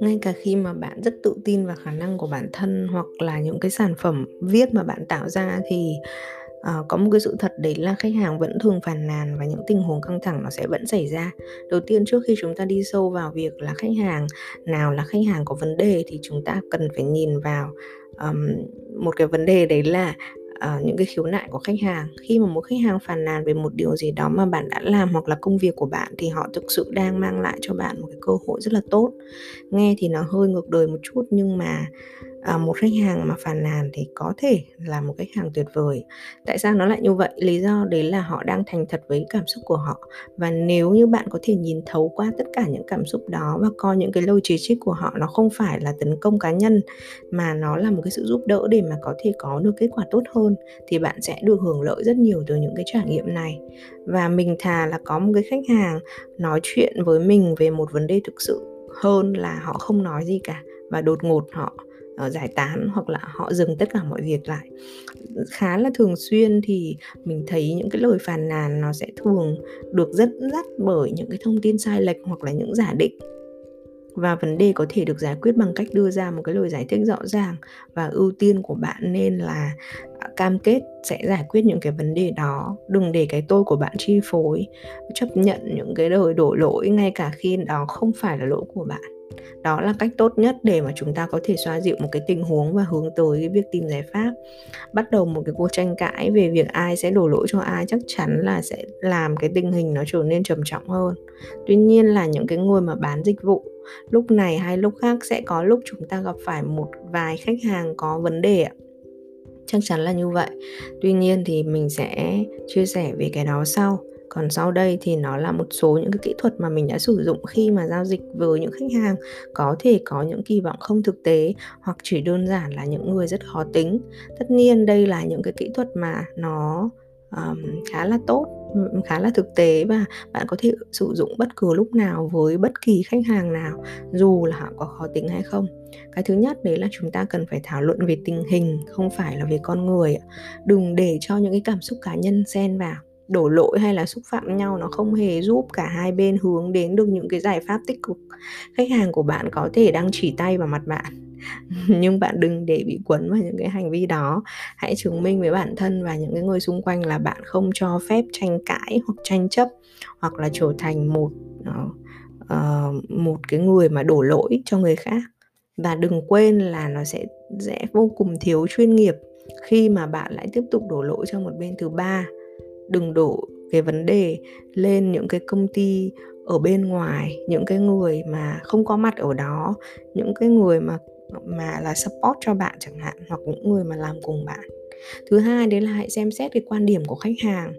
ngay cả khi mà bạn rất tự tin vào khả năng của bản thân hoặc là những cái sản phẩm viết mà bạn tạo ra thì uh, có một cái sự thật đấy là khách hàng vẫn thường phàn nàn và những tình huống căng thẳng nó sẽ vẫn xảy ra. Đầu tiên trước khi chúng ta đi sâu vào việc là khách hàng nào là khách hàng có vấn đề thì chúng ta cần phải nhìn vào um, một cái vấn đề đấy là uh, những cái khiếu nại của khách hàng. Khi mà một khách hàng phàn nàn về một điều gì đó mà bạn đã làm hoặc là công việc của bạn thì họ thực sự đang mang lại cho bạn một cái cơ hội rất là tốt. Nghe thì nó hơi ngược đời một chút nhưng mà à, một khách hàng mà phàn nàn thì có thể là một khách hàng tuyệt vời. Tại sao nó lại như vậy? Lý do đấy là họ đang thành thật với cảm xúc của họ. Và nếu như bạn có thể nhìn thấu qua tất cả những cảm xúc đó và coi những cái lời chỉ trích của họ nó không phải là tấn công cá nhân mà nó là một cái sự giúp đỡ để mà có thể có được kết quả tốt hơn thì bạn sẽ được hưởng lợi rất nhiều từ những cái trải nghiệm này. Và mình thà là có một cái khách hàng nói chuyện với mình về một vấn đề thực sự hơn là họ không nói gì cả và đột ngột họ uh, giải tán hoặc là họ dừng tất cả mọi việc lại. Khá là thường xuyên thì mình thấy những cái lời phàn nàn nó sẽ thường được dẫn dắt bởi những cái thông tin sai lệch hoặc là những giả định. Và vấn đề có thể được giải quyết bằng cách đưa ra một cái lời giải thích rõ ràng và ưu tiên của bạn nên là à, cam kết sẽ giải quyết những cái vấn đề đó. Đừng để cái tôi của bạn chi phối chấp nhận những cái lời đổ lỗi ngay cả khi đó không phải là lỗi của bạn đó là cách tốt nhất để mà chúng ta có thể xoa dịu một cái tình huống và hướng tới cái việc tìm giải pháp. Bắt đầu một cái cuộc tranh cãi về việc ai sẽ đổ lỗi cho ai chắc chắn là sẽ làm cái tình hình nó trở nên trầm trọng hơn. Tuy nhiên là những cái người mà bán dịch vụ, lúc này hay lúc khác sẽ có lúc chúng ta gặp phải một vài khách hàng có vấn đề ạ. Chắc chắn là như vậy. Tuy nhiên thì mình sẽ chia sẻ về cái đó sau còn sau đây thì nó là một số những cái kỹ thuật mà mình đã sử dụng khi mà giao dịch với những khách hàng. Có thể có những kỳ vọng không thực tế hoặc chỉ đơn giản là những người rất khó tính. Tất nhiên đây là những cái kỹ thuật mà nó um, khá là tốt khá là thực tế và bạn có thể sử dụng bất cứ lúc nào với bất kỳ khách hàng nào dù là họ có khó tính hay không. Cái thứ nhất đấy là chúng ta cần phải thảo luận về tình hình không phải là về con người đừng để cho những cái cảm xúc cá nhân xen vào đổ lỗi hay là xúc phạm nhau nó không hề giúp cả hai bên hướng đến được những cái giải pháp tích cực. Khách hàng của bạn có thể đang chỉ tay vào mặt bạn nhưng bạn đừng để bị quấn vào những cái hành vi đó. Hãy chứng minh với bản thân và những cái người xung quanh là bạn không cho phép tranh cãi hoặc tranh chấp hoặc là trở thành một uh, một cái người mà đổ lỗi cho người khác. Và đừng quên là nó sẽ sẽ vô cùng thiếu chuyên nghiệp khi mà bạn lại tiếp tục đổ lỗi cho một bên thứ ba đừng đổ cái vấn đề lên những cái công ty ở bên ngoài, những cái người mà không có mặt ở đó, những cái người mà mà là support cho bạn chẳng hạn, hoặc những người mà làm cùng bạn. Thứ hai đấy là hãy xem xét cái quan điểm của khách hàng,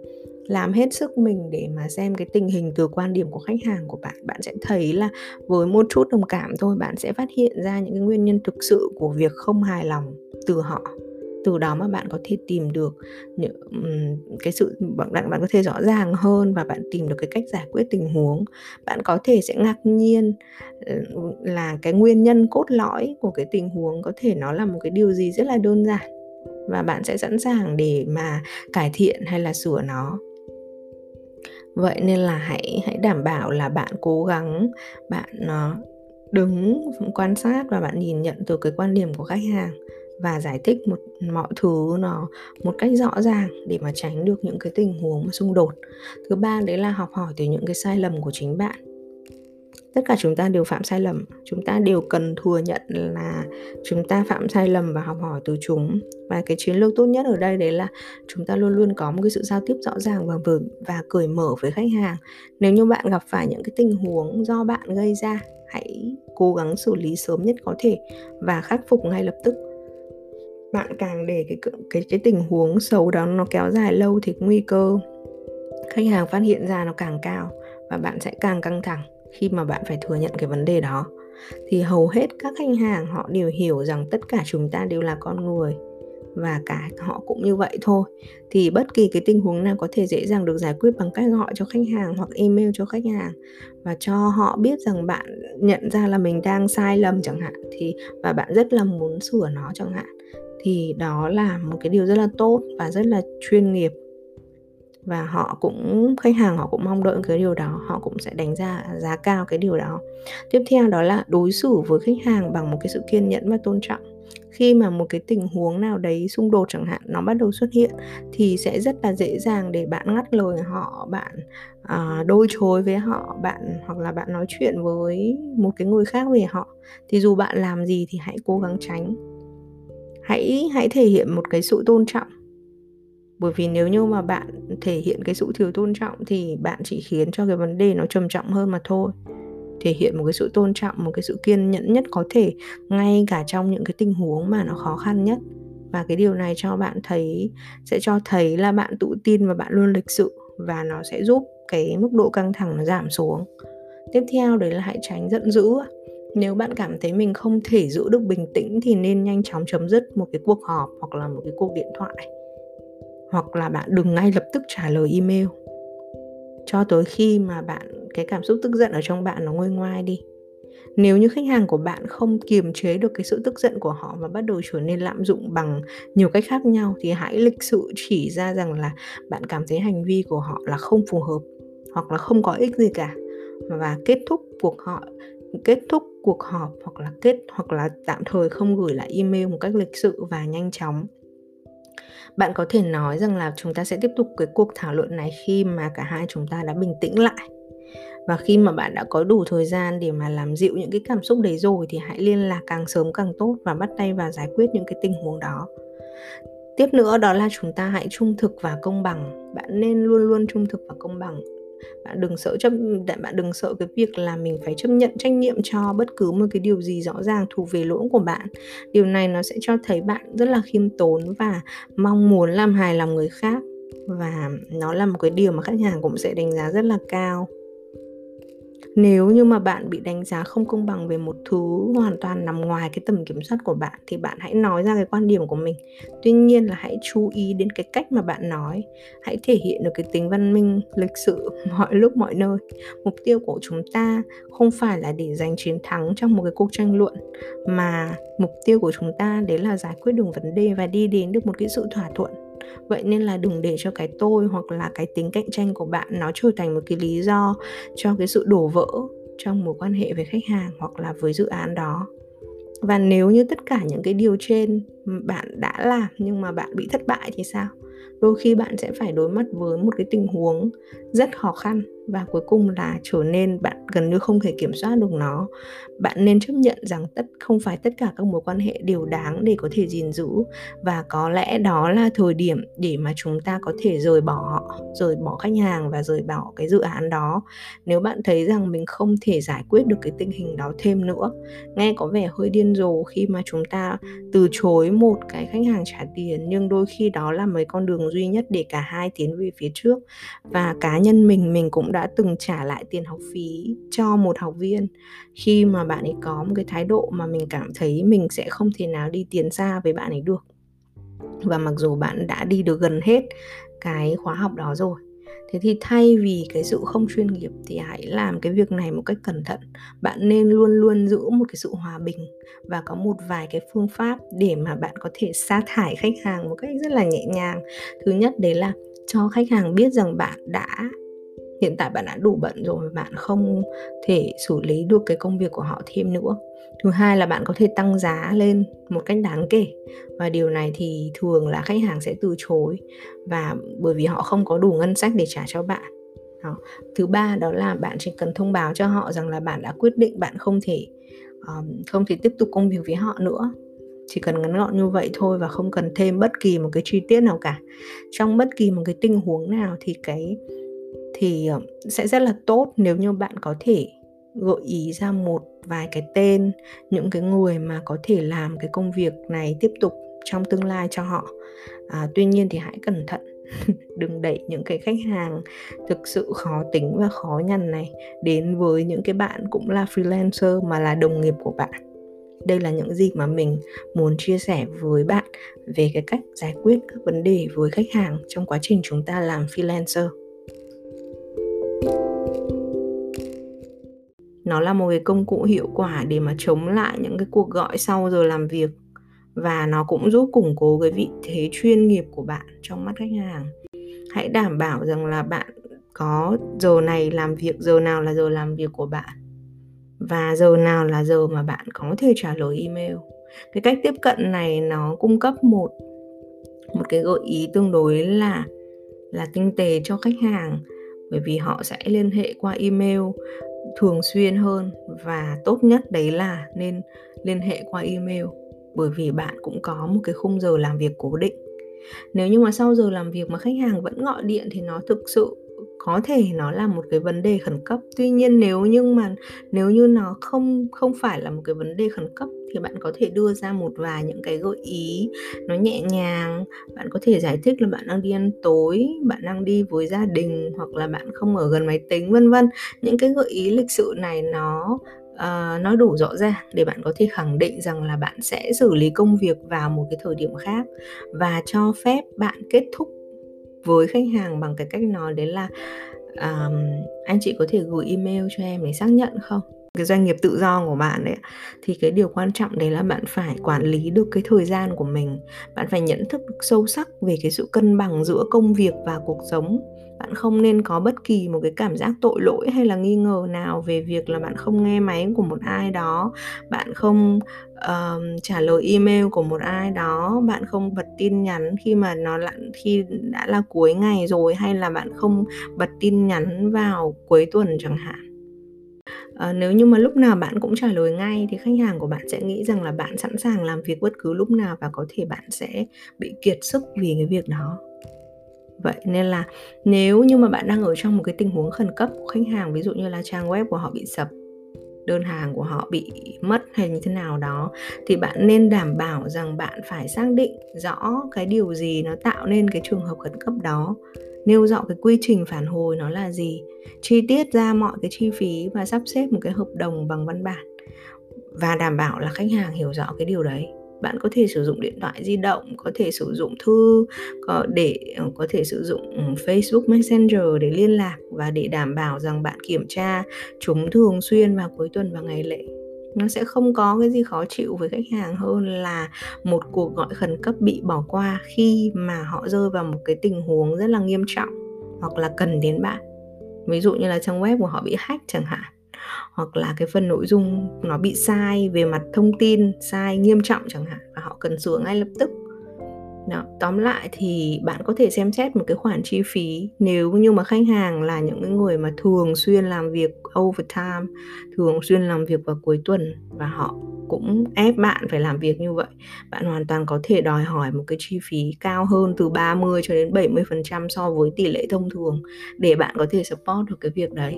làm hết sức mình để mà xem cái tình hình từ quan điểm của khách hàng của bạn. Bạn sẽ thấy là với một chút đồng cảm thôi, bạn sẽ phát hiện ra những cái nguyên nhân thực sự của việc không hài lòng từ họ từ đó mà bạn có thể tìm được những cái sự, bạn bạn có thể rõ ràng hơn và bạn tìm được cái cách giải quyết tình huống. Bạn có thể sẽ ngạc nhiên ờ, là cái nguyên nhân cốt lõi của cái tình huống có thể nó là một cái điều gì rất là đơn giản và bạn sẽ sẵn sàng để mà cải thiện hay là sửa nó. Vậy nên là hãy hãy đảm bảo là bạn cố gắng, bạn nó đứng quan sát và bạn nhìn nhận từ cái quan điểm của khách hàng và giải thích một, mọi thứ nó một cách rõ ràng để mà tránh được những cái tình huống mà xung đột. Thứ ba đấy là học hỏi từ những cái sai lầm của chính bạn. Tất cả chúng ta đều phạm sai lầm. Chúng ta đều cần thừa nhận là chúng ta phạm sai lầm và học hỏi từ chúng. Và cái chiến lược tốt nhất ở đây đấy là chúng ta luôn luôn có một cái sự giao tiếp rõ ràng và vừa, và cởi mở với khách hàng. Nếu như bạn gặp phải những cái tình huống do bạn gây ra, hãy cố gắng xử lý sớm nhất có thể và khắc phục ngay lập tức bạn càng để cái cái cái tình huống xấu đó nó kéo dài lâu thì nguy cơ khách hàng phát hiện ra nó càng cao và bạn sẽ càng căng thẳng khi mà bạn phải thừa nhận cái vấn đề đó. Thì hầu hết các khách hàng họ đều hiểu rằng tất cả chúng ta đều là con người và cả họ cũng như vậy thôi. Thì bất kỳ cái tình huống nào có thể dễ dàng được giải quyết bằng cách gọi cho khách hàng hoặc email cho khách hàng và cho họ biết rằng bạn nhận ra là mình đang sai lầm chẳng hạn thì, và bạn rất là muốn sửa nó chẳng hạn thì đó là một cái điều rất là tốt và rất là chuyên nghiệp. Và họ cũng khách hàng họ cũng mong đợi cái điều đó họ cũng sẽ đánh giá giá cao cái điều đó. Tiếp theo đó là đối xử với khách hàng bằng một cái sự kiên nhẫn và tôn trọng. Khi mà một cái tình huống nào đấy xung đột chẳng hạn nó bắt đầu xuất hiện thì sẽ rất là dễ dàng để bạn ngắt lời họ bạn à, đôi chối với họ bạn hoặc là bạn nói chuyện với một cái người khác về họ. Thì dù bạn làm gì thì hãy cố gắng tránh hãy hãy thể hiện một cái sự tôn trọng. Bởi vì nếu như mà bạn thể hiện cái sự thiếu tôn trọng thì bạn chỉ khiến cho cái vấn đề nó trầm trọng hơn mà thôi. Thể hiện một cái sự tôn trọng, một cái sự kiên nhẫn nhất có thể, ngay cả trong những cái tình huống mà nó khó khăn nhất. Và cái điều này cho bạn thấy, sẽ cho thấy là bạn tự tin và bạn luôn lịch sự và nó sẽ giúp cái mức độ căng thẳng nó giảm xuống. Tiếp theo đấy là hãy tránh giận dữ nếu bạn cảm thấy mình không thể giữ được bình tĩnh thì nên nhanh chóng chấm dứt một cái cuộc họp hoặc là một cái cuộc điện thoại. Hoặc là bạn đừng ngay lập tức trả lời email. Cho tới khi mà bạn, cái cảm xúc tức giận ở trong bạn nó nguôi ngoai đi. Nếu như khách hàng của bạn không kiềm chế được cái sự tức giận của họ và bắt đầu trở nên lạm dụng bằng nhiều cách khác nhau thì hãy lịch sự chỉ ra rằng là bạn cảm thấy hành vi của họ là không phù hợp hoặc là không có ích gì cả. Và kết thúc cuộc họ kết thúc cuộc họp hoặc là kết, hoặc là tạm thời không gửi lại email một cách lịch sự và nhanh chóng. Bạn có thể nói rằng là chúng ta sẽ tiếp tục cái cuộc thảo luận này khi mà cả hai chúng ta đã bình tĩnh lại. Và khi mà bạn đã có đủ thời gian để mà làm dịu những cái cảm xúc đấy rồi thì hãy liên lạc càng sớm càng tốt và bắt tay vào giải quyết những cái tình huống đó. Tiếp nữa đó là chúng ta hãy trung thực và công bằng. Bạn nên luôn luôn trung thực và công bằng bạn đừng sợ chấp bạn đừng sợ cái việc là mình phải chấp nhận trách nhiệm cho bất cứ một cái điều gì rõ ràng thuộc về lỗi của bạn. Điều này nó sẽ cho thấy bạn rất là khiêm tốn và mong muốn làm hài lòng người khác. Và nó là một cái điều mà khách hàng cũng sẽ đánh giá rất là cao nếu như mà bạn bị đánh giá không công bằng về một thứ hoàn toàn nằm ngoài cái tầm kiểm soát của bạn thì bạn hãy nói ra cái quan điểm của mình. Tuy nhiên là hãy chú ý đến cái cách mà bạn nói. Hãy thể hiện được cái tính văn minh, lịch sự mọi lúc, mọi nơi. Mục tiêu của chúng ta không phải là để giành chiến thắng trong một cái cuộc tranh luận, mà mục tiêu của chúng ta đấy là giải quyết được vấn đề và đi đến được một cái sự thỏa thuận vậy nên là đừng để cho cái tôi hoặc là cái tính cạnh tranh của bạn nó trở thành một cái lý do cho cái sự đổ vỡ trong mối quan hệ với khách hàng hoặc là với dự án đó. Và nếu như tất cả những cái điều trên bạn đã làm nhưng mà bạn bị thất bại thì sao? Đôi khi bạn sẽ phải đối mặt với một cái tình huống rất khó khăn và cuối cùng là trở nên bạn gần như không thể kiểm soát được nó. Bạn nên chấp nhận rằng tất, không phải tất cả các mối quan hệ đều đáng để có thể gìn giữ. Và có lẽ đó là thời điểm để mà chúng ta có thể rời bỏ họ, rời bỏ khách hàng và rời bỏ cái dự án đó. Nếu bạn thấy rằng mình không thể giải quyết được cái tình hình đó thêm nữa, nghe có vẻ hơi điên rồ khi mà chúng ta từ chối một cái khách hàng trả tiền, nhưng đôi khi đó là mấy con đường duy nhất để cả hai tiến về phía trước. Và cá nhân mình mình cũng đã đã từng trả lại tiền học phí cho một học viên. Khi mà bạn ấy có một cái thái độ mà mình cảm thấy mình sẽ không thể nào đi tiến xa với bạn ấy được. Và mặc dù bạn đã đi được gần hết cái khóa học đó rồi, thế thì thay vì cái sự không chuyên nghiệp thì hãy làm cái việc này một cách cẩn thận. Bạn nên luôn luôn giữ một cái sự hòa bình và có một vài cái phương pháp để mà bạn có thể sa thải khách hàng một cách rất là nhẹ nhàng. Thứ nhất đấy là cho khách hàng biết rằng bạn đã hiện tại bạn đã đủ bận rồi bạn không thể xử lý được cái công việc của họ thêm nữa. Thứ hai là bạn có thể tăng giá lên một cách đáng kể. Và điều này thì thường là khách hàng sẽ từ chối và bởi vì họ không có đủ ngân sách để trả cho bạn. Đó. thứ ba đó là bạn chỉ cần thông báo cho họ rằng là bạn đã quyết định bạn không thể um, không thể tiếp tục công việc với họ nữa. Chỉ cần ngắn gọn như vậy thôi và không cần thêm bất kỳ một cái chi tiết nào cả. Trong bất kỳ một cái tình huống nào thì cái thì ờ, sẽ rất là tốt nếu như bạn có thể gợi ý ra một vài cái tên những cái người mà có thể làm cái công việc này tiếp tục trong tương lai cho họ. À, tuy nhiên thì hãy cẩn thận đừng đẩy những cái khách hàng thực sự khó tính và khó nhằn này đến với những cái bạn cũng là freelancer mà là đồng nghiệp của bạn. Đây là những gì mà mình muốn chia sẻ với bạn về cái cách giải quyết các vấn đề với khách hàng trong quá trình chúng ta làm freelancer. Nó là một cái công cụ hiệu quả để mà chống lại những cái cuộc gọi sau giờ làm việc. Và nó cũng giúp củng cố cái vị thế chuyên nghiệp của bạn trong mắt khách hàng. Hãy đảm bảo rằng là bạn có giờ này làm việc, giờ nào là giờ làm việc của bạn. Và giờ nào là giờ mà bạn có thể trả lời email. Cái cách tiếp cận này nó cung cấp một một cái gợi ý tương đối là là tinh tế cho khách hàng. Bởi vì họ sẽ liên hệ qua email thường xuyên hơn và tốt nhất đấy là nên liên hệ qua email, bởi vì bạn cũng có một cái khung giờ làm việc cố định. Nếu như mà sau giờ làm việc mà khách hàng vẫn gọi điện thì nó thực sự có thể nó là một cái vấn đề khẩn cấp. Tuy nhiên nếu như mà nếu như nó không không phải là một cái vấn đề khẩn cấp thì bạn có thể đưa ra một vài những cái gợi ý nó nhẹ nhàng. Bạn có thể giải thích là bạn đang đi ăn tối bạn đang đi với gia đình hoặc là bạn không ở gần máy tính vân vân. Những cái gợi ý lịch sự này nó uh, nó đủ rõ ràng để bạn có thể khẳng định rằng là bạn sẽ xử lý công việc vào một cái thời điểm khác và cho phép bạn kết thúc với khách hàng bằng cái cách nói đấy là um, anh chị có thể gửi email cho em để xác nhận không? Cái doanh nghiệp tự do của bạn đấy thì cái điều quan trọng đấy là bạn phải quản lý được cái thời gian của mình. Bạn phải nhận thức được sâu sắc về cái sự cân bằng giữa công việc và cuộc sống bạn không nên có bất kỳ một cái cảm giác tội lỗi hay là nghi ngờ nào về việc là bạn không nghe máy của một ai đó bạn không uh, trả lời email của một ai đó bạn không bật tin nhắn khi mà nó là khi đã là cuối ngày rồi hay là bạn không bật tin nhắn vào cuối tuần chẳng hạn. À, nếu như mà lúc nào bạn cũng trả lời ngay thì khách hàng của bạn sẽ nghĩ rằng là bạn sẵn sàng làm việc bất cứ lúc nào và có thể bạn sẽ bị kiệt sức vì cái việc đó vậy nên là nếu như mà bạn đang ở trong một cái tình huống khẩn cấp của khách hàng, ví dụ như là trang web của họ bị sập, đơn hàng của họ bị mất hay như thế nào đó, thì bạn nên đảm bảo rằng bạn phải xác định rõ cái điều gì nó tạo nên cái trường hợp khẩn cấp đó, nêu rõ cái quy trình phản hồi nó là gì, chi tiết ra mọi cái chi phí và sắp xếp một cái hợp đồng bằng văn bản và đảm bảo là khách hàng hiểu rõ cái điều đấy bạn có thể sử dụng điện thoại di động, có thể sử dụng thư, có để ờ, có thể sử dụng ừ, Facebook Messenger để liên lạc và để đảm bảo rằng bạn kiểm tra chúng thường xuyên vào cuối tuần và ngày lễ. Nó sẽ không có cái gì khó chịu với khách hàng hơn là một cuộc gọi khẩn cấp bị bỏ qua khi mà họ rơi vào một cái tình huống rất là nghiêm trọng hoặc là cần đến bạn. Ví dụ như là trang web của họ bị hack chẳng hạn hoặc là cái phần nội dung nó bị sai về mặt thông tin sai nghiêm trọng chẳng hạn và họ cần sửa ngay lập tức đó, tóm lại thì bạn có thể xem xét một cái khoản chi phí nếu như mà khách hàng là những người mà thường xuyên làm việc overtime, thường xuyên làm việc vào cuối tuần và họ cũng ép bạn phải làm việc như vậy. Bạn hoàn toàn có thể đòi hỏi một cái chi phí cao hơn từ 30 cho đến 70% so với tỷ lệ thông thường để bạn có thể support được cái việc đấy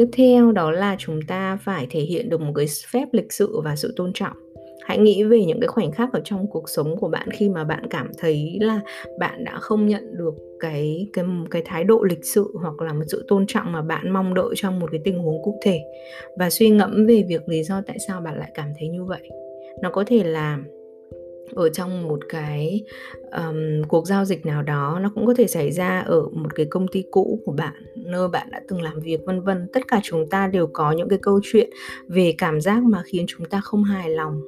tiếp theo đó là chúng ta phải thể hiện được một cái phép lịch sự và sự tôn trọng. Hãy nghĩ về những cái khoảnh khắc ở trong cuộc sống của bạn khi mà bạn cảm thấy là bạn đã không nhận được cái cái cái thái độ lịch sự hoặc là một sự tôn trọng mà bạn mong đợi trong một cái tình huống cụ thể. Và suy ngẫm về việc lý do tại sao bạn lại cảm thấy như vậy. Nó có thể là ở trong một cái um, cuộc giao dịch nào đó nó cũng có thể xảy ra ở một cái công ty cũ của bạn nơi bạn đã từng làm việc vân vân. Tất cả chúng ta đều có những cái câu chuyện về cảm giác mà khiến chúng ta không hài lòng.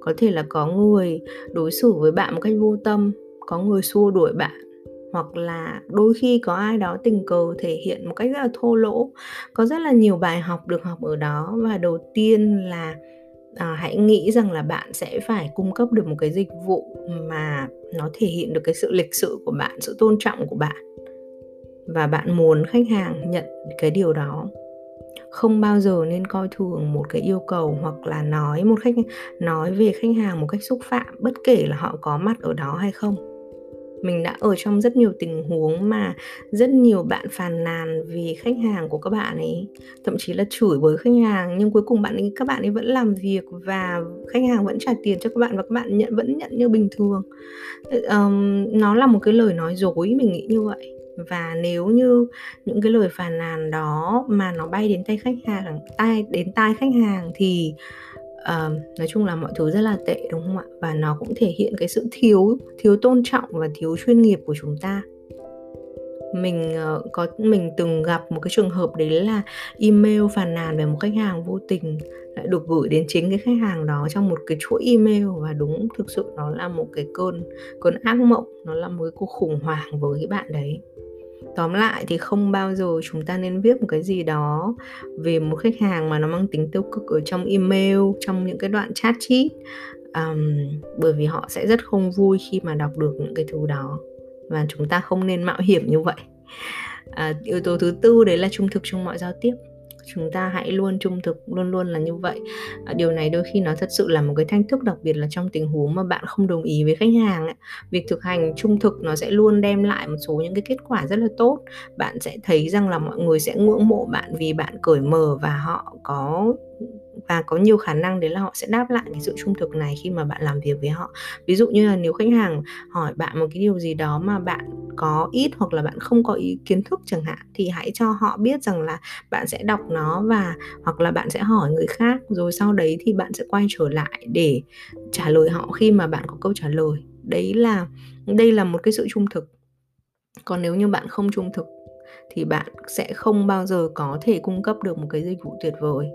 Có thể là có người đối xử với bạn một cách vô tâm có người xua đuổi bạn hoặc là đôi khi có ai đó tình cờ thể hiện một cách rất là thô lỗ. Có rất là nhiều bài học được học ở đó và đầu tiên là à, hãy nghĩ rằng là bạn sẽ phải cung cấp được một cái dịch vụ mà nó thể hiện được cái sự lịch sự của bạn sự tôn trọng của bạn. Và bạn muốn khách hàng nhận cái điều đó. Không bao giờ nên coi thường một cái yêu cầu hoặc là nói một khách nói về khách hàng một cách xúc phạm bất kể là họ có mặt ở đó hay không mình đã ở trong rất nhiều tình huống mà rất nhiều bạn phàn nàn vì khách hàng của các bạn ấy. Thậm chí là chửi với khách hàng nhưng cuối cùng bạn ấy các bạn ấy vẫn làm việc và khách hàng vẫn trả tiền cho các bạn và các bạn nhận vẫn nhận như bình thường. Um, nó là một cái lời nói dối mình nghĩ như vậy. Và nếu như những cái lời phàn nàn đó mà nó bay đến tay khách hàng tai đến tai khách hàng thì uh, nói chung là mọi thứ rất là tệ đúng không ạ? Và nó cũng thể hiện cái sự thiếu thiếu tôn trọng và thiếu chuyên nghiệp của chúng ta. Mình uh, có mình từng gặp một cái trường hợp đấy là email phàn nàn về một khách hàng vô tình lại được gửi đến chính cái khách hàng đó trong một cái chuỗi email. Và đúng thực sự nó là một cái cơn cơn ác mộng nó là một cái cuộc khủng hoảng với cái bạn đấy tóm lại thì không bao giờ chúng ta nên viết một cái gì đó về một khách hàng mà nó mang tính tiêu cực ở trong email trong những cái đoạn chat chít. Um, bởi vì họ sẽ rất không vui khi mà đọc được những cái thứ đó. Và chúng ta không nên mạo hiểm như vậy. À, yếu tố thứ tư đấy là trung thực trong mọi giao tiếp chúng ta hãy luôn trung thực, luôn luôn là như vậy à, điều này đôi khi nó thật sự là một cái thách thức đặc biệt là trong tình huống mà bạn không đồng ý với khách hàng ấy. việc thực hành trung thực nó sẽ luôn đem lại một số những cái kết quả rất là tốt bạn sẽ thấy rằng là mọi người sẽ ngưỡng mộ bạn vì bạn cởi mở và họ có và có nhiều khả năng đấy là họ sẽ đáp lại cái sự trung thực này khi mà bạn làm việc với họ. Ví dụ như là nếu khách hàng hỏi bạn một cái điều gì đó mà bạn có ít hoặc là bạn không có ý kiến thức chẳng hạn, thì hãy cho họ biết rằng là bạn sẽ đọc nó và, hoặc là bạn sẽ hỏi người khác, rồi sau đấy thì bạn sẽ quay trở lại để trả lời họ khi mà bạn có câu trả lời. Đấy là, đây là một cái sự trung thực. Còn nếu như bạn không trung thực thì bạn sẽ không bao giờ có thể cung cấp được một cái dịch vụ tuyệt vời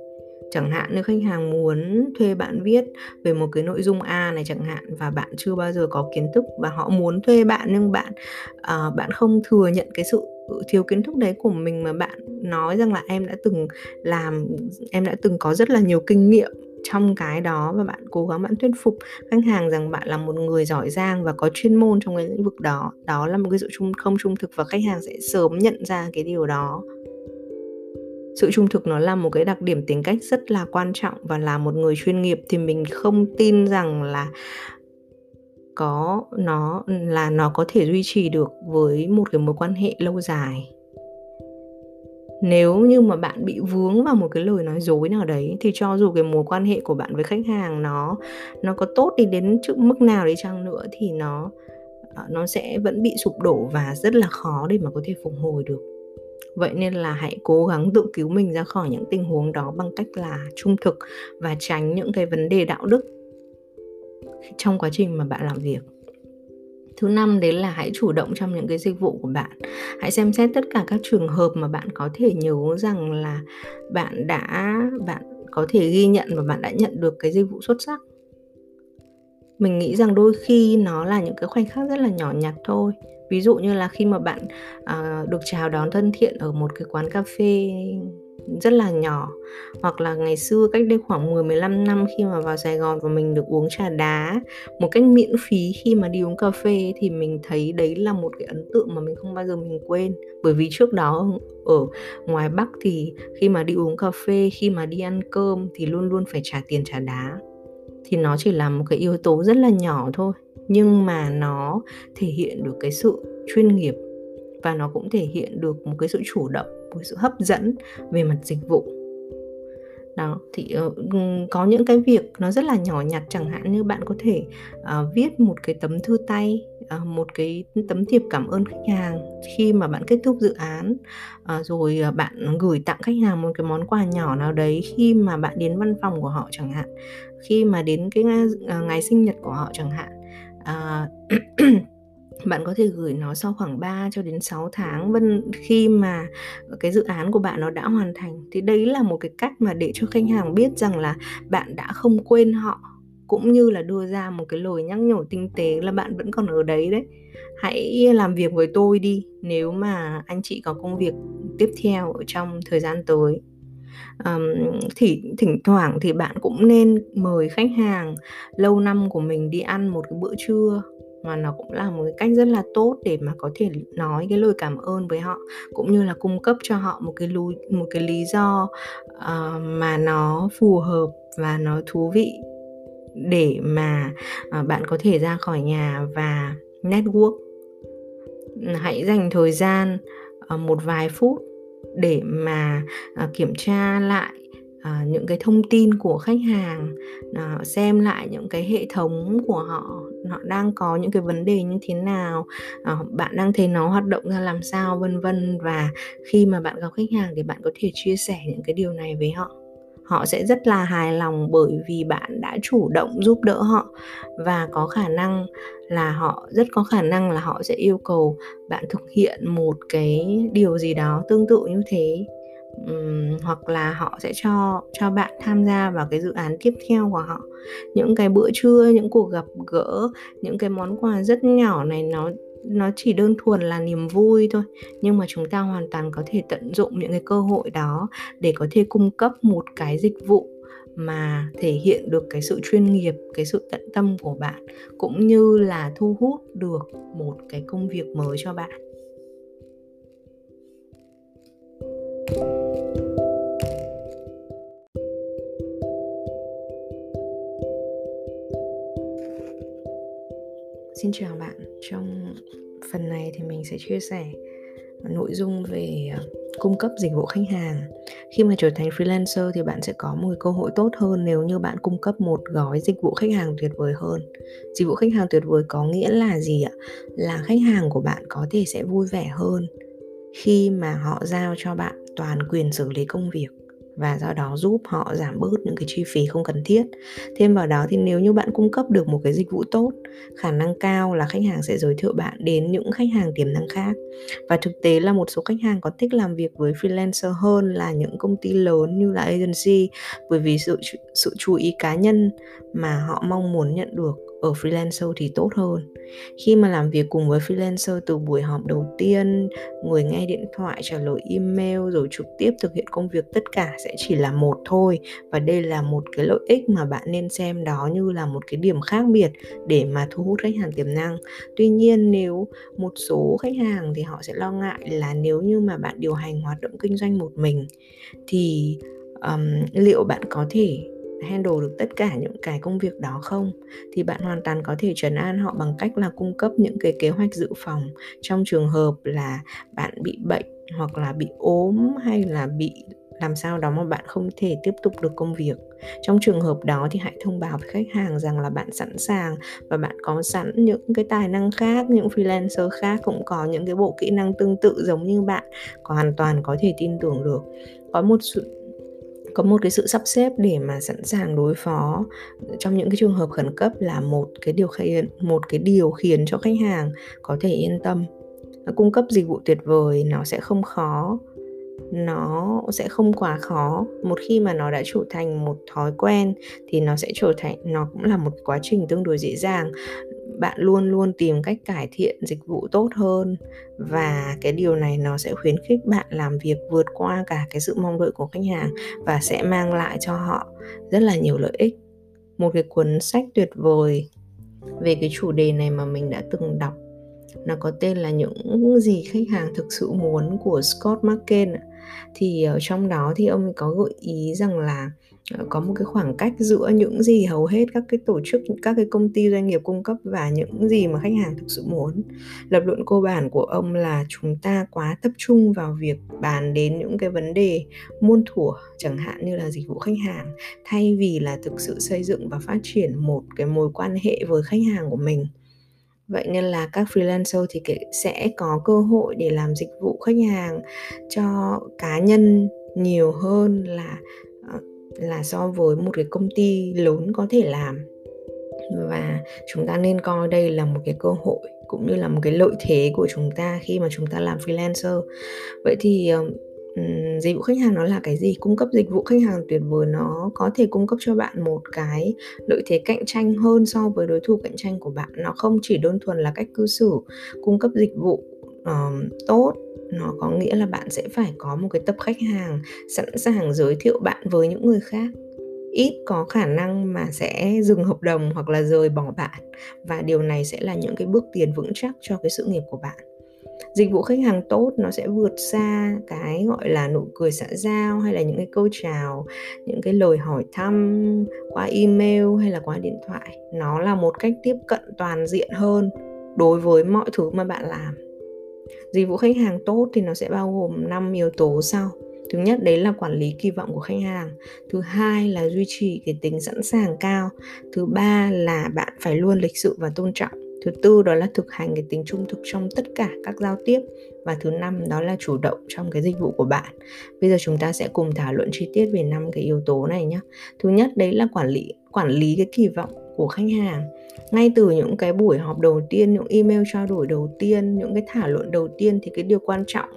chẳng hạn nếu khách hàng muốn thuê bạn viết về một cái nội dung A này chẳng hạn và bạn chưa bao giờ có kiến thức và họ muốn thuê bạn nhưng bạn uh, bạn không thừa nhận cái sự thiếu kiến thức đấy của mình mà bạn nói rằng là em đã từng làm em đã từng có rất là nhiều kinh nghiệm trong cái đó và bạn cố gắng bạn thuyết phục khách hàng rằng bạn là một người giỏi giang và có chuyên môn trong cái lĩnh vực đó. Đó là một cái sự trung không trung thực và khách hàng sẽ sớm nhận ra cái điều đó sự trung thực nó là một cái đặc điểm tính cách rất là quan trọng và là một người chuyên nghiệp thì mình không tin rằng là có, nó, là nó có thể duy trì được với một cái mối quan hệ lâu dài. Nếu như mà bạn bị vướng vào một cái lời nói dối nào đấy, thì cho dù cái mối quan hệ của bạn với khách hàng nó nó có tốt đi đến trước mức nào đi chăng nữa thì nó ờ, nó sẽ vẫn bị sụp đổ và rất là khó để mà có thể phục hồi được vậy nên là hãy cố gắng tự cứu mình ra khỏi những tình huống đó bằng cách là trung thực và tránh những cái vấn đề đạo đức trong quá trình mà bạn làm việc. Thứ năm đấy là hãy chủ động trong những cái dịch vụ của bạn. Hãy xem xét tất cả các trường hợp mà bạn có thể nhớ rằng là bạn đã, bạn có thể ghi nhận và bạn đã nhận được cái dịch vụ xuất sắc. Mình nghĩ rằng đôi khi nó là những cái khoảnh khắc rất là nhỏ nhặt thôi ví dụ như là khi mà bạn uh, được chào đón thân thiện ở một cái quán cà phê rất là nhỏ hoặc là ngày xưa cách đây khoảng 10 15 năm khi mà vào Sài Gòn và mình được uống trà đá một cách miễn phí khi mà đi uống cà phê thì mình thấy đấy là một cái ấn tượng mà mình không bao giờ mình quên. Bởi vì trước đó ở ngoài Bắc thì khi mà đi uống cà phê khi mà đi ăn cơm thì luôn luôn phải trả tiền trà đá. Thì nó chỉ là một cái yếu tố rất là nhỏ thôi nhưng mà nó thể hiện được cái sự chuyên nghiệp và nó cũng thể hiện được một cái sự chủ động một sự hấp dẫn về mặt dịch vụ. Đó thì uh, có những cái việc nó rất là nhỏ nhặt chẳng hạn như bạn có thể uh, viết một cái tấm thư tay uh, một cái tấm thiệp cảm ơn khách hàng khi mà bạn kết thúc dự án uh, rồi uh, bạn gửi tặng khách hàng một cái món quà nhỏ nào đấy khi mà bạn đến văn phòng của họ chẳng hạn khi mà đến cái uh, ngày sinh nhật của họ chẳng hạn à, bạn có thể gửi nó sau khoảng 3 cho đến 6 tháng. Vân khi mà cái dự án của bạn nó đã hoàn thành thì đấy là một cái cách mà để cho khách hàng biết rằng là bạn đã không quên họ cũng như là đưa ra một cái lời nhắc nhở tinh tế là bạn vẫn còn ở đấy đấy. Hãy làm việc với tôi đi nếu mà anh chị có công việc tiếp theo ở trong thời gian tới um, thì thỉnh thoảng thì bạn cũng nên mời khách hàng lâu năm của mình đi ăn một cái bữa trưa mà nó cũng là một cái cách rất là tốt để mà có thể nói cái lời cảm ơn với họ cũng như là cung cấp cho họ một cái lưu, một cái lý do uh, mà nó phù hợp và nó thú vị để mà uh, bạn có thể ra khỏi nhà và network. Hãy dành thời gian uh, một vài phút để mà à, kiểm tra lại à, những cái thông tin của khách hàng à, xem lại những cái hệ thống của họ họ đang có những cái vấn đề như thế nào à, bạn đang thấy nó hoạt động ra làm sao vân vân. Và khi mà bạn gặp khách hàng thì bạn có thể chia sẻ những cái điều này với họ họ sẽ rất là hài lòng bởi vì bạn đã chủ động giúp đỡ họ. Và có khả năng là họ rất có khả năng là họ sẽ yêu cầu bạn thực hiện một cái điều gì đó tương tự như thế. Um, hoặc là họ sẽ cho cho bạn tham gia vào cái dự án tiếp theo của họ. Những cái bữa trưa những cuộc gặp gỡ những cái món quà rất nhỏ này nó nó chỉ đơn thuần là niềm vui thôi, nhưng mà chúng ta hoàn toàn có thể tận dụng những cái cơ hội đó để có thể cung cấp một cái dịch vụ mà thể hiện được cái sự chuyên nghiệp, cái sự tận tâm của bạn, cũng như là thu hút được một cái công việc mới cho bạn Xin chào bạn. Trong phần này thì mình sẽ chia sẻ nội dung về ờ, cung cấp dịch vụ khách hàng. Khi mà trở thành freelancer thì bạn sẽ có một cơ hội tốt hơn nếu như bạn cung cấp một gói dịch vụ khách hàng tuyệt vời hơn. Dịch vụ khách hàng tuyệt vời có nghĩa là gì ạ? Là khách hàng của bạn có thể sẽ vui vẻ hơn khi mà họ giao cho bạn toàn quyền xử lý công việc và do đó giúp họ giảm bớt những cái chi phí không cần thiết. Thêm vào đó thì nếu như bạn cung cấp được một cái dịch vụ tốt, khả năng cao là khách hàng sẽ giới thiệu bạn đến những khách hàng tiềm năng khác. Và thực tế là một số khách hàng có thích làm việc với freelancer hơn là những công ty lớn như là agency, bởi vì sự sự chú ý cá nhân mà họ mong muốn nhận được ở freelancer thì tốt hơn. Khi mà làm việc cùng với freelancer từ buổi họp đầu tiên người nghe điện thoại trả lời email rồi trực tiếp thực hiện công việc tất cả sẽ chỉ là một thôi. Và đây là một cái lợi ích mà bạn nên xem đó như là một cái điểm khác biệt để mà thu hút khách hàng tiềm năng. Tuy nhiên nếu một số khách hàng thì họ sẽ lo ngại là nếu như mà bạn điều hành hoạt động kinh doanh một mình thì um, liệu bạn có thể handle được tất cả những cái công việc đó không? Thì bạn hoàn toàn có thể trấn an họ bằng cách là cung cấp những cái kế hoạch dự phòng trong trường hợp là bạn bị bệnh hoặc là bị ốm hay là bị làm sao đó mà bạn không thể tiếp tục được công việc. Trong trường hợp đó thì hãy thông báo với khách hàng rằng là bạn sẵn sàng và bạn có sẵn những cái tài năng khác, những freelancer khác, cũng có những cái bộ kỹ năng tương tự giống như bạn, hoàn toàn có thể tin tưởng được. Có một sự có một cái sự sắp xếp để mà sẵn sàng đối phó trong những cái trường hợp khẩn cấp là một cái điều khiển một cái điều khiến cho khách hàng có thể yên tâm. Cung cấp dịch vụ tuyệt vời, nó sẽ không khó, nó sẽ không quá khó. Một khi mà nó đã trở thành một thói quen thì nó sẽ trở thành, nó cũng là một quá trình tương đối dễ dàng bạn luôn luôn tìm cách cải thiện dịch vụ tốt hơn. Và cái điều này nó sẽ khuyến khích bạn làm việc vượt qua cả cái sự mong đợi của khách hàng và sẽ mang lại cho họ rất là nhiều lợi ích. Một cái cuốn sách tuyệt vời về cái chủ đề này mà mình đã từng đọc, nó có tên là những gì khách hàng thực sự muốn của Scott McKen thì ở trong đó thì ông có gợi ý rằng là ờ, có một cái khoảng cách giữa những gì hầu hết các cái tổ chức, các cái công ty doanh nghiệp cung cấp và những gì mà khách hàng thực sự muốn. Lập luận cơ bản của ông là chúng ta quá tập trung vào việc bàn đến những cái vấn đề muôn thuở, chẳng hạn như là dịch vụ khách hàng, thay vì là thực sự xây dựng và phát triển một cái mối quan hệ với khách hàng của mình vậy nên là các freelancer thì sẽ có cơ hội để làm dịch vụ khách hàng cho cá nhân nhiều hơn là ờ, là so với một cái công ty lớn có thể làm. Và chúng ta nên coi đây là một cái cơ hội cũng như là một cái lợi thế của chúng ta khi mà chúng ta làm freelancer. Vậy thì ờ, um, dịch vụ khách hàng nó là cái gì? Cung cấp dịch vụ khách hàng tuyệt vời nó có thể cung cấp cho bạn một cái lợi thế cạnh tranh hơn so với đối thủ cạnh tranh của bạn. Nó không chỉ đơn thuần là cách cư xử cung cấp dịch vụ um, tốt nó có nghĩa là bạn sẽ phải có một cái tập khách hàng sẵn sàng giới thiệu bạn với những người khác. Ít có khả năng mà sẽ dừng hợp đồng hoặc là rời bỏ bạn và điều này sẽ là những cái bước tiền vững chắc cho cái sự nghiệp của bạn dịch vụ khách hàng tốt nó sẽ vượt xa cái, gọi là, nụ cười xã giao hay là những cái câu chào, những cái lời hỏi thăm qua email hay là qua điện thoại. Nó là một cách tiếp cận toàn diện hơn đối với mọi thứ mà bạn làm. Dịch vụ khách hàng tốt thì nó sẽ bao gồm 5 yếu tố sau. Thứ nhất, đấy là quản lý kỳ vọng của khách hàng. Thứ hai là duy trì cái tính sẵn sàng cao. Thứ ba là bạn phải luôn lịch sự và tôn trọng thứ tư đó là thực hành cái tính trung thực trong tất cả các giao tiếp. Và thứ năm đó là chủ động trong cái dịch vụ của bạn. Bây giờ chúng ta sẽ cùng thảo luận chi tiết về năm cái yếu tố này nhé thứ nhất đấy là quản lý quản lý cái kỳ vọng của khách hàng. Ngay từ những cái buổi họp đầu tiên, những email trao đổi đầu tiên, những cái thảo luận đầu tiên thì cái điều quan trọng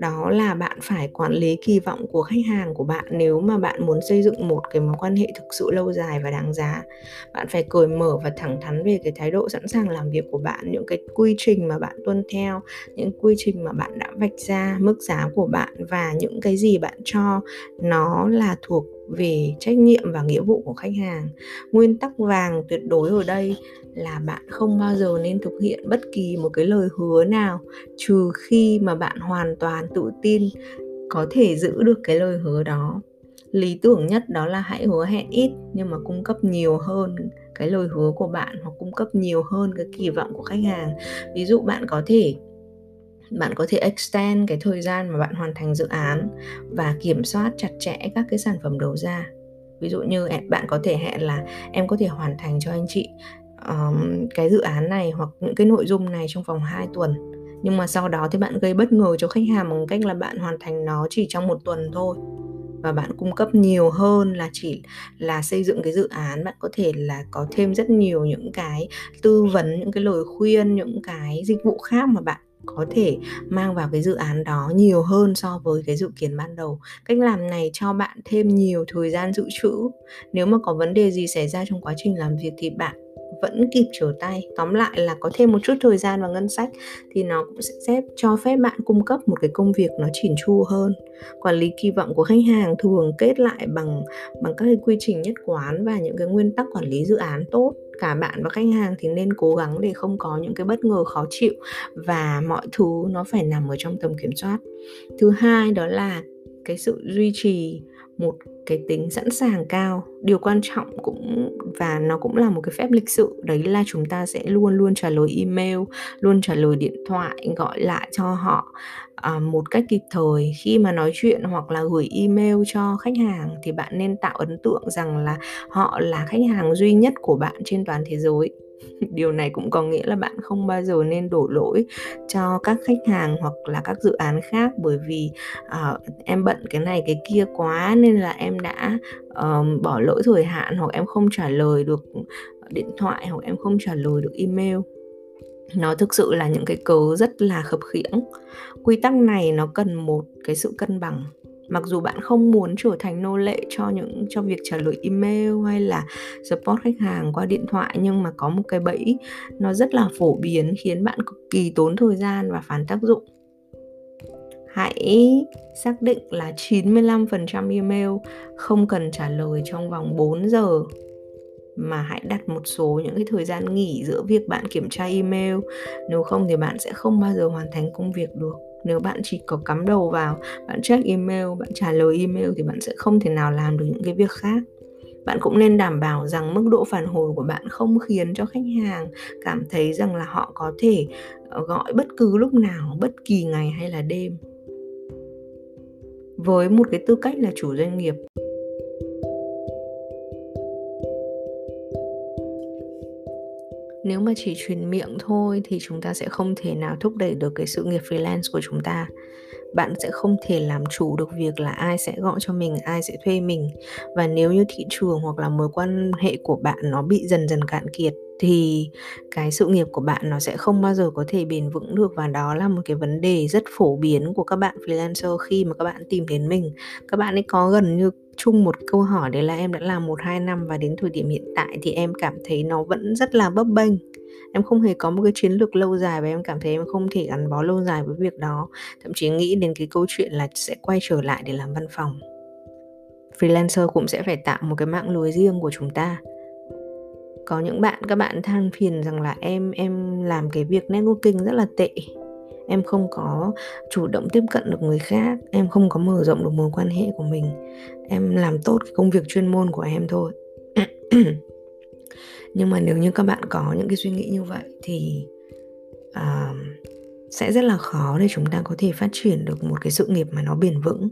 đó là bạn phải quản lý kỳ vọng của khách hàng của bạn nếu mà bạn muốn xây dựng một cái mối quan hệ thực sự lâu dài và đáng giá. Bạn phải cởi mở và thẳng thắn về cái thái độ sẵn sàng làm việc của bạn, những cái quy trình mà bạn tuân theo, những quy trình mà bạn đã vạch ra, mức giá của bạn và những cái gì bạn cho nó là thuộc về trách nhiệm và nghĩa vụ của khách hàng. Nguyên tắc vàng tuyệt đối ở đây là bạn không bao giờ nên thực hiện bất kỳ một cái lời hứa nào, trừ khi mà bạn hoàn toàn tự tin có thể giữ được cái lời hứa đó. Lý tưởng nhất đó là hãy hứa hẹn ít nhưng mà cung cấp nhiều hơn cái lời hứa của bạn hoặc cung cấp nhiều hơn cái kỳ vọng của khách hàng. Ví dụ bạn có thể bạn có thể extend cái thời gian mà bạn hoàn thành dự án và kiểm soát chặt chẽ các cái sản phẩm đầu ra. Ví dụ như bạn có thể hẹn là em có thể hoàn thành cho anh chị um, cái dự án này hoặc những cái nội dung này trong vòng 2 tuần. Nhưng mà sau đó thì bạn gây bất ngờ cho khách hàng bằng cách là bạn hoàn thành nó chỉ trong một tuần thôi. Và bạn cung cấp nhiều hơn là chỉ là xây dựng cái dự án. Bạn có thể là có thêm rất nhiều những cái tư vấn những cái lời khuyên những cái dịch vụ khác mà bạn có thể mang vào cái dự án đó nhiều hơn so với cái dự kiến ban đầu. Cách làm này cho bạn thêm nhiều thời gian dự trữ. Nếu mà có vấn đề gì xảy ra trong quá trình làm việc thì bạn vẫn kịp trở tay. Tóm lại là có thêm một chút thời gian và ngân sách thì nó cũng sẽ xếp cho phép bạn cung cấp một cái công việc nó chỉn chu hơn. Quản lý kỳ vọng của khách hàng thường kết lại bằng bằng các cái quy trình nhất quán và những cái nguyên tắc quản lý dự án tốt. Cả bạn và khách hàng thì nên cố gắng để không có những cái bất ngờ khó chịu và mọi thứ nó phải nằm ở trong tầm kiểm soát. Thứ hai đó là cái sự duy trì một cái tính sẵn sàng cao. Điều quan trọng cũng và nó cũng là một cái phép lịch sự đấy là chúng ta sẽ luôn luôn trả lời email luôn trả lời điện thoại gọi lại cho họ à, một cách kịp thời. Khi mà nói chuyện hoặc là gửi email cho khách hàng thì bạn nên tạo ấn tượng rằng là họ là khách hàng duy nhất của bạn trên toàn thế giới. điều này cũng có nghĩa là bạn không bao giờ nên đổ lỗi cho các khách hàng hoặc là các dự án khác bởi vì uh, em bận cái này cái kia quá nên là em đã um, bỏ lỡ thời hạn hoặc em không trả lời được điện thoại hoặc em không trả lời được email. Nó thực sự là những cái cớ rất là khập khiễng. Quy tắc này nó cần một cái sự cân bằng mặc dù bạn không muốn trở thành nô lệ cho những, cho việc trả lời email hay là support khách hàng qua điện thoại, nhưng mà có một cái bẫy nó rất là phổ biến khiến bạn cực kỳ tốn thời gian và phản tác dụng. Hãy xác định là 95% email không cần trả lời trong vòng 4 giờ, mà hãy đặt một số những cái thời gian nghỉ giữa việc bạn kiểm tra email. Nếu không thì bạn sẽ không bao giờ hoàn thành công việc được nếu bạn chỉ có cắm đầu vào, bạn check email, bạn trả lời email thì bạn sẽ không thể nào làm được những cái việc khác. Bạn cũng nên đảm bảo rằng mức độ phản hồi của bạn không khiến cho khách hàng cảm thấy rằng là họ có thể ờ, gọi bất cứ lúc nào, bất kỳ ngày hay là đêm. Với một cái tư cách là chủ doanh nghiệp nếu mà chỉ truyền miệng thôi thì chúng ta sẽ không thể nào thúc đẩy được cái sự nghiệp freelance của chúng ta. Bạn sẽ không thể làm chủ được việc là ai sẽ gọi cho mình, ai sẽ thuê mình. Và nếu như thị trường hoặc là mối quan hệ của bạn nó bị dần dần cạn kiệt thì cái sự nghiệp của bạn nó sẽ không bao giờ có thể bền vững được. Và đó là một cái vấn đề rất phổ biến của các bạn freelancer khi mà các bạn tìm đến mình. Các bạn ấy có gần như chung một câu hỏi đấy là em đã làm một hai năm và đến thời điểm hiện tại thì em cảm thấy nó vẫn rất là bấp bênh. Em không hề có một cái chiến lược lâu dài và em cảm thấy em không thể gắn bó lâu dài với việc đó. Thậm chí nghĩ đến cái câu chuyện là sẽ quay trở lại để làm văn phòng. Freelancer cũng sẽ phải tạo một cái mạng lưới riêng của chúng ta. Có những bạn, các bạn than phiền rằng là em em làm cái việc networking rất là tệ em không có chủ động tiếp cận được người khác em không có mở rộng được mối quan hệ của mình. Em làm tốt cái công việc chuyên môn của em thôi. Nhưng mà nếu như các bạn có những cái suy nghĩ như vậy thì uh, sẽ rất là khó để chúng ta có thể phát triển được một cái sự nghiệp mà nó bền vững.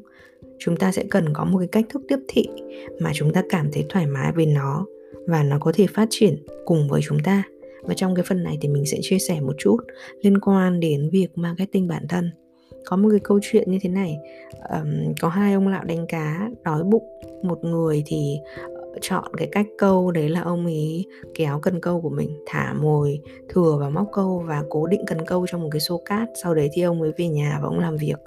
Chúng ta sẽ cần có một cái cách thức tiếp thị mà chúng ta cảm thấy thoải mái về nó và nó có thể phát triển cùng với chúng ta và trong cái phần này thì mình sẽ chia sẻ một chút liên quan đến việc marketing bản thân. Có một cái câu chuyện như thế này um, có hai ông lão đánh cá đói bụng. Một người thì ờ, chọn cái cách câu đấy là ông ấy kéo cần câu của mình thả mồi thừa vào móc câu và cố định cần câu trong một cái xô cát. Sau đấy thì ông ấy về nhà và ông làm việc.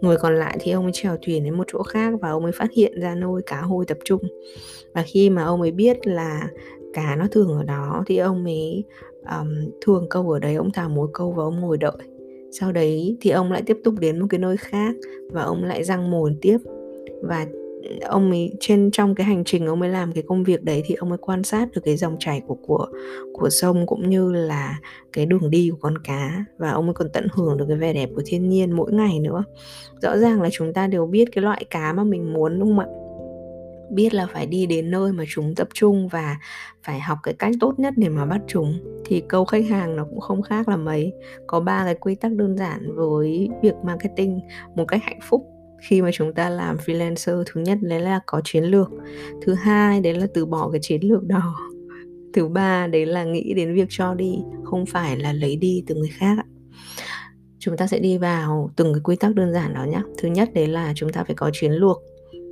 Người còn lại thì ông ấy chèo thuyền đến một chỗ khác và ông ấy phát hiện ra nôi cá hôi tập trung. Và khi mà ông ấy biết là cá nó thường ở đó thì ông ấy um, thường câu ở đấy ông thả mồi câu và ông ngồi đợi. Sau đấy thì ông lại tiếp tục đến một cái nơi khác và ông lại răng mồi tiếp. Và ông ấy trên trong cái hành trình ông ấy làm cái công việc đấy thì ông ấy quan sát được cái dòng chảy của của của sông cũng như là cái đường đi của con cá. Và ông ấy còn tận hưởng được cái vẻ đẹp của thiên nhiên mỗi ngày nữa. Rõ ràng là chúng ta đều biết cái loại cá mà mình muốn đúng không ạ? Biết là phải đi đến nơi mà chúng tập trung và phải học cái cách tốt nhất để mà bắt chúng. Thì câu khách hàng nó cũng không khác là mấy. Có ba cái quy tắc đơn giản với việc marketing. Một cách hạnh phúc khi mà chúng ta làm freelancer thứ nhất đấy là có chiến lược. Thứ hai đấy là từ bỏ cái chiến lược đó. Thứ ba đấy là nghĩ đến việc cho đi, không phải là lấy đi từ người khác chúng ta sẽ đi vào từng cái quy tắc đơn giản đó nhé thứ nhất đấy là chúng ta phải có chiến lược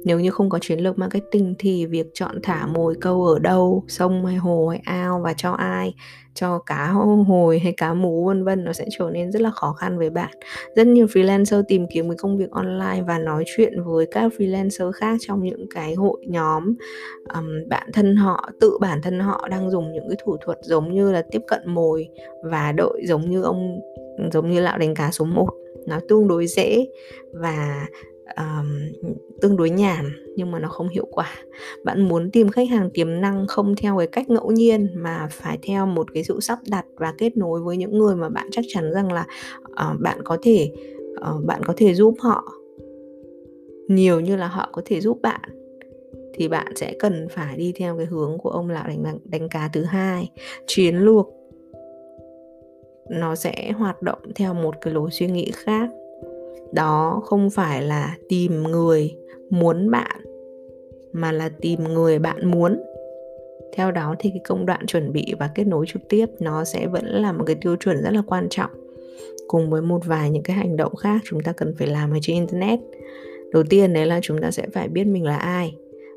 nếu như không có chiến lược marketing thì việc chọn thả mồi câu ở đâu sông hay hồ hay ao và cho ai cho cá hồi hay cá mú vân vân nó sẽ trở nên rất là khó khăn với bạn. Rất nhiều freelancer tìm kiếm cái công việc online và nói chuyện với các freelancer khác trong những cái hội nhóm. Um, bạn thân họ tự bản thân họ đang dùng những cái thủ thuật giống như là tiếp cận mồi và đợi giống như ông giống như lão đánh cá số 1 nó tương đối dễ và um, tương đối nhàn nhưng mà nó không hiệu quả. Bạn muốn tìm khách hàng tiềm năng không theo cái cách ngẫu nhiên mà phải theo một cái sự sắp đặt và kết nối với những người mà bạn chắc chắn rằng là uh, bạn có thể uh, bạn có thể giúp họ. Nhiều như là họ có thể giúp bạn thì bạn sẽ cần phải đi theo cái hướng của ông lão đánh đánh cá thứ hai chiến lược. Nó sẽ hoạt động theo một cái lối suy nghĩ khác đó không phải là tìm người muốn bạn, mà là tìm người bạn muốn. Theo đó thì cái công đoạn chuẩn bị và kết nối trực tiếp nó sẽ vẫn là một cái tiêu chuẩn rất là quan trọng. Cùng với một vài những cái hành động khác chúng ta cần phải làm ở trên internet. Đầu tiên đấy là chúng ta sẽ phải biết mình là ai.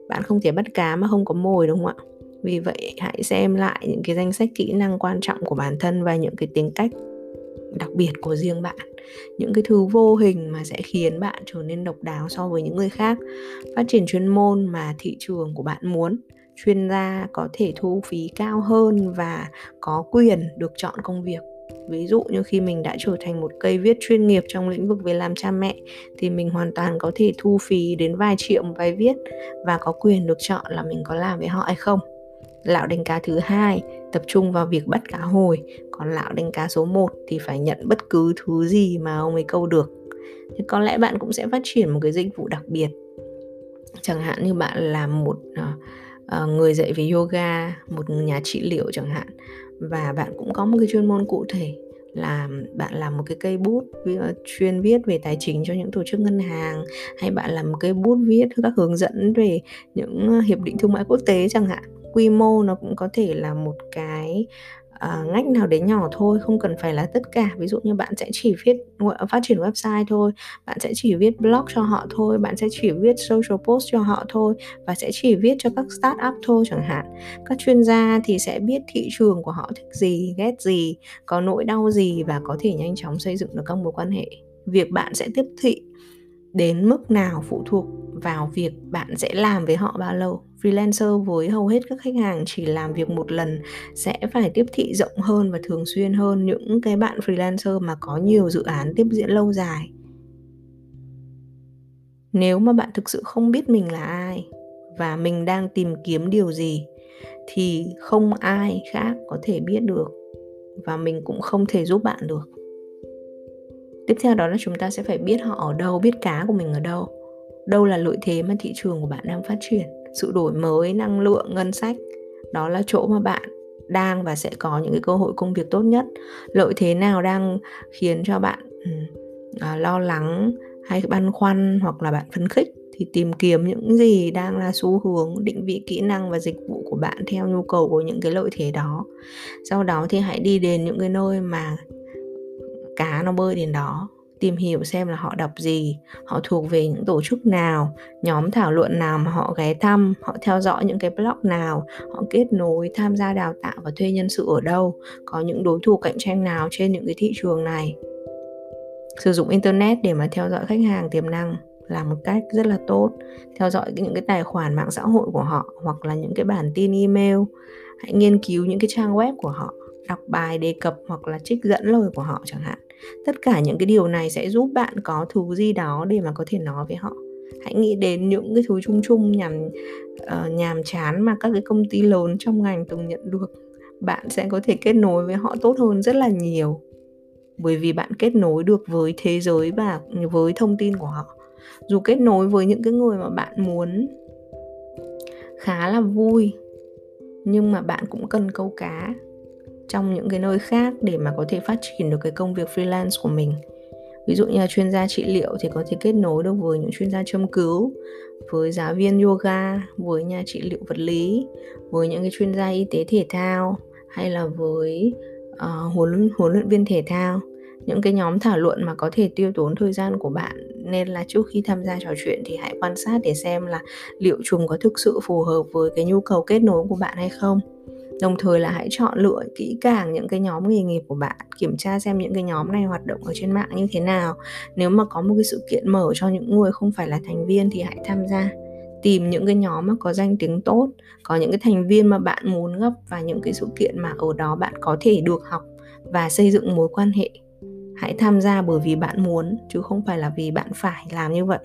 Bạn không thể bắt cá mà không có mồi, đúng không ạ? Vì vậy, hãy xem lại những cái danh sách kỹ năng quan trọng của bản thân và những cái tính cách đặc biệt của riêng bạn những cái thứ vô hình mà sẽ khiến bạn trở nên độc đáo so với những người khác. Phát triển chuyên môn mà thị trường của bạn muốn. Chuyên gia có thể thu phí cao hơn và có quyền được chọn công việc. Ví dụ như khi mình đã trở thành một cây viết chuyên nghiệp trong lĩnh vực về làm cha mẹ, thì mình hoàn toàn có thể thu phí đến vài triệu một bài viết và có quyền được chọn là mình có làm với họ hay không lão đánh cá thứ hai tập trung vào việc bắt cá hồi. Còn lão đánh cá số 1 thì phải nhận bất cứ thứ gì mà ông ấy câu được. Thì có lẽ bạn cũng sẽ phát triển một cái dịch vụ đặc biệt. Chẳng hạn như bạn là một uh, người dạy về yoga một nhà trị liệu chẳng hạn. Và bạn cũng có một cái chuyên môn cụ thể là bạn làm một cái cây bút ờ, chuyên viết về tài chính cho những tổ chức ngân hàng hay bạn làm một cây bút viết các hướng dẫn về những hiệp định thương mại quốc tế chẳng hạn quy mô nó cũng có thể là một cái uh, ngách nào đấy nhỏ thôi không cần phải là tất cả. Ví dụ như bạn sẽ chỉ viết phát triển website thôi bạn sẽ chỉ viết blog cho họ thôi bạn sẽ chỉ viết social post cho họ thôi và sẽ chỉ viết cho các startup thôi chẳng hạn. Các chuyên gia thì sẽ biết thị trường của họ thích gì ghét gì có nỗi đau gì và có thể nhanh chóng xây dựng được các mối quan hệ. Việc bạn sẽ tiếp thị đến mức nào phụ thuộc vào việc bạn sẽ làm với họ bao lâu freelancer với hầu hết các khách hàng chỉ làm việc một lần sẽ phải tiếp thị rộng hơn và thường xuyên hơn những cái bạn freelancer mà có nhiều dự án tiếp diễn lâu dài. Nếu mà bạn thực sự không biết mình là ai và mình đang tìm kiếm điều gì thì không ai khác có thể biết được và mình cũng không thể giúp bạn được. Tiếp theo đó là chúng ta sẽ phải biết họ ở đâu, biết cá của mình ở đâu. Đâu là lợi thế mà thị trường của bạn đang phát triển sự đổi mới năng lượng ngân sách. Đó là chỗ mà bạn đang và sẽ có những cái cơ hội công việc tốt nhất. Lợi thế nào đang khiến cho bạn uh, lo lắng hay băn khoăn hoặc là bạn phấn khích? Thì tìm kiếm những gì đang là xu hướng định vị kỹ năng và dịch vụ của bạn theo nhu cầu của những cái lợi thế đó. Sau đó thì hãy đi đến những cái nơi mà cá nó bơi đến đó tìm hiểu xem là họ đọc gì, họ thuộc về những tổ chức nào, nhóm thảo luận nào mà họ ghé thăm, họ theo dõi những cái blog nào, họ kết nối, tham gia đào tạo và thuê nhân sự ở đâu, có những đối thủ cạnh tranh nào trên những cái thị trường này. Sử dụng internet để mà theo dõi khách hàng tiềm năng là một cách rất là tốt. Theo dõi những cái tài khoản mạng xã hội của họ hoặc là những cái bản tin email. Hãy nghiên cứu những cái trang web của họ, đọc bài đề cập hoặc là trích dẫn lời của họ chẳng hạn tất cả những cái điều này sẽ giúp bạn có thứ gì đó để mà có thể nói với họ. Hãy nghĩ đến những cái thứ chung chung nhằm uh, nhàm chán mà các cái công ty lớn trong ngành từng nhận được. Bạn sẽ có thể kết nối với họ tốt hơn rất là nhiều. Bởi vì bạn kết nối được với thế giới và với thông tin của họ. Dù kết nối với những cái người mà bạn muốn khá là vui nhưng mà bạn cũng cần câu cá trong những cái nơi khác để mà có thể phát triển được cái công việc freelance của mình. Ví dụ như là chuyên gia trị liệu thì có thể kết nối được với những chuyên gia châm cứu với giáo viên yoga với nhà trị liệu vật lý với những cái chuyên gia y tế thể thao hay là với uh, huấn huấn luyện viên thể thao. Những cái nhóm thảo luận mà có thể tiêu tốn thời gian của bạn nên là trước khi tham gia trò chuyện thì hãy quan sát để xem là liệu chúng có thực sự phù hợp với cái nhu cầu kết nối của bạn hay không đồng thời là hãy chọn lựa kỹ càng những cái nhóm nghề nghiệp của bạn, kiểm tra xem những cái nhóm này hoạt động ở trên mạng như thế nào. Nếu mà có một cái sự kiện mở cho những người không phải là thành viên thì hãy tham gia. Tìm những cái nhóm mà có danh tiếng tốt, có những cái thành viên mà bạn muốn gấp và những cái sự kiện mà ở đó bạn có thể được học và xây dựng mối quan hệ. Hãy tham gia bởi vì bạn muốn, chứ không phải là vì bạn phải làm như vậy.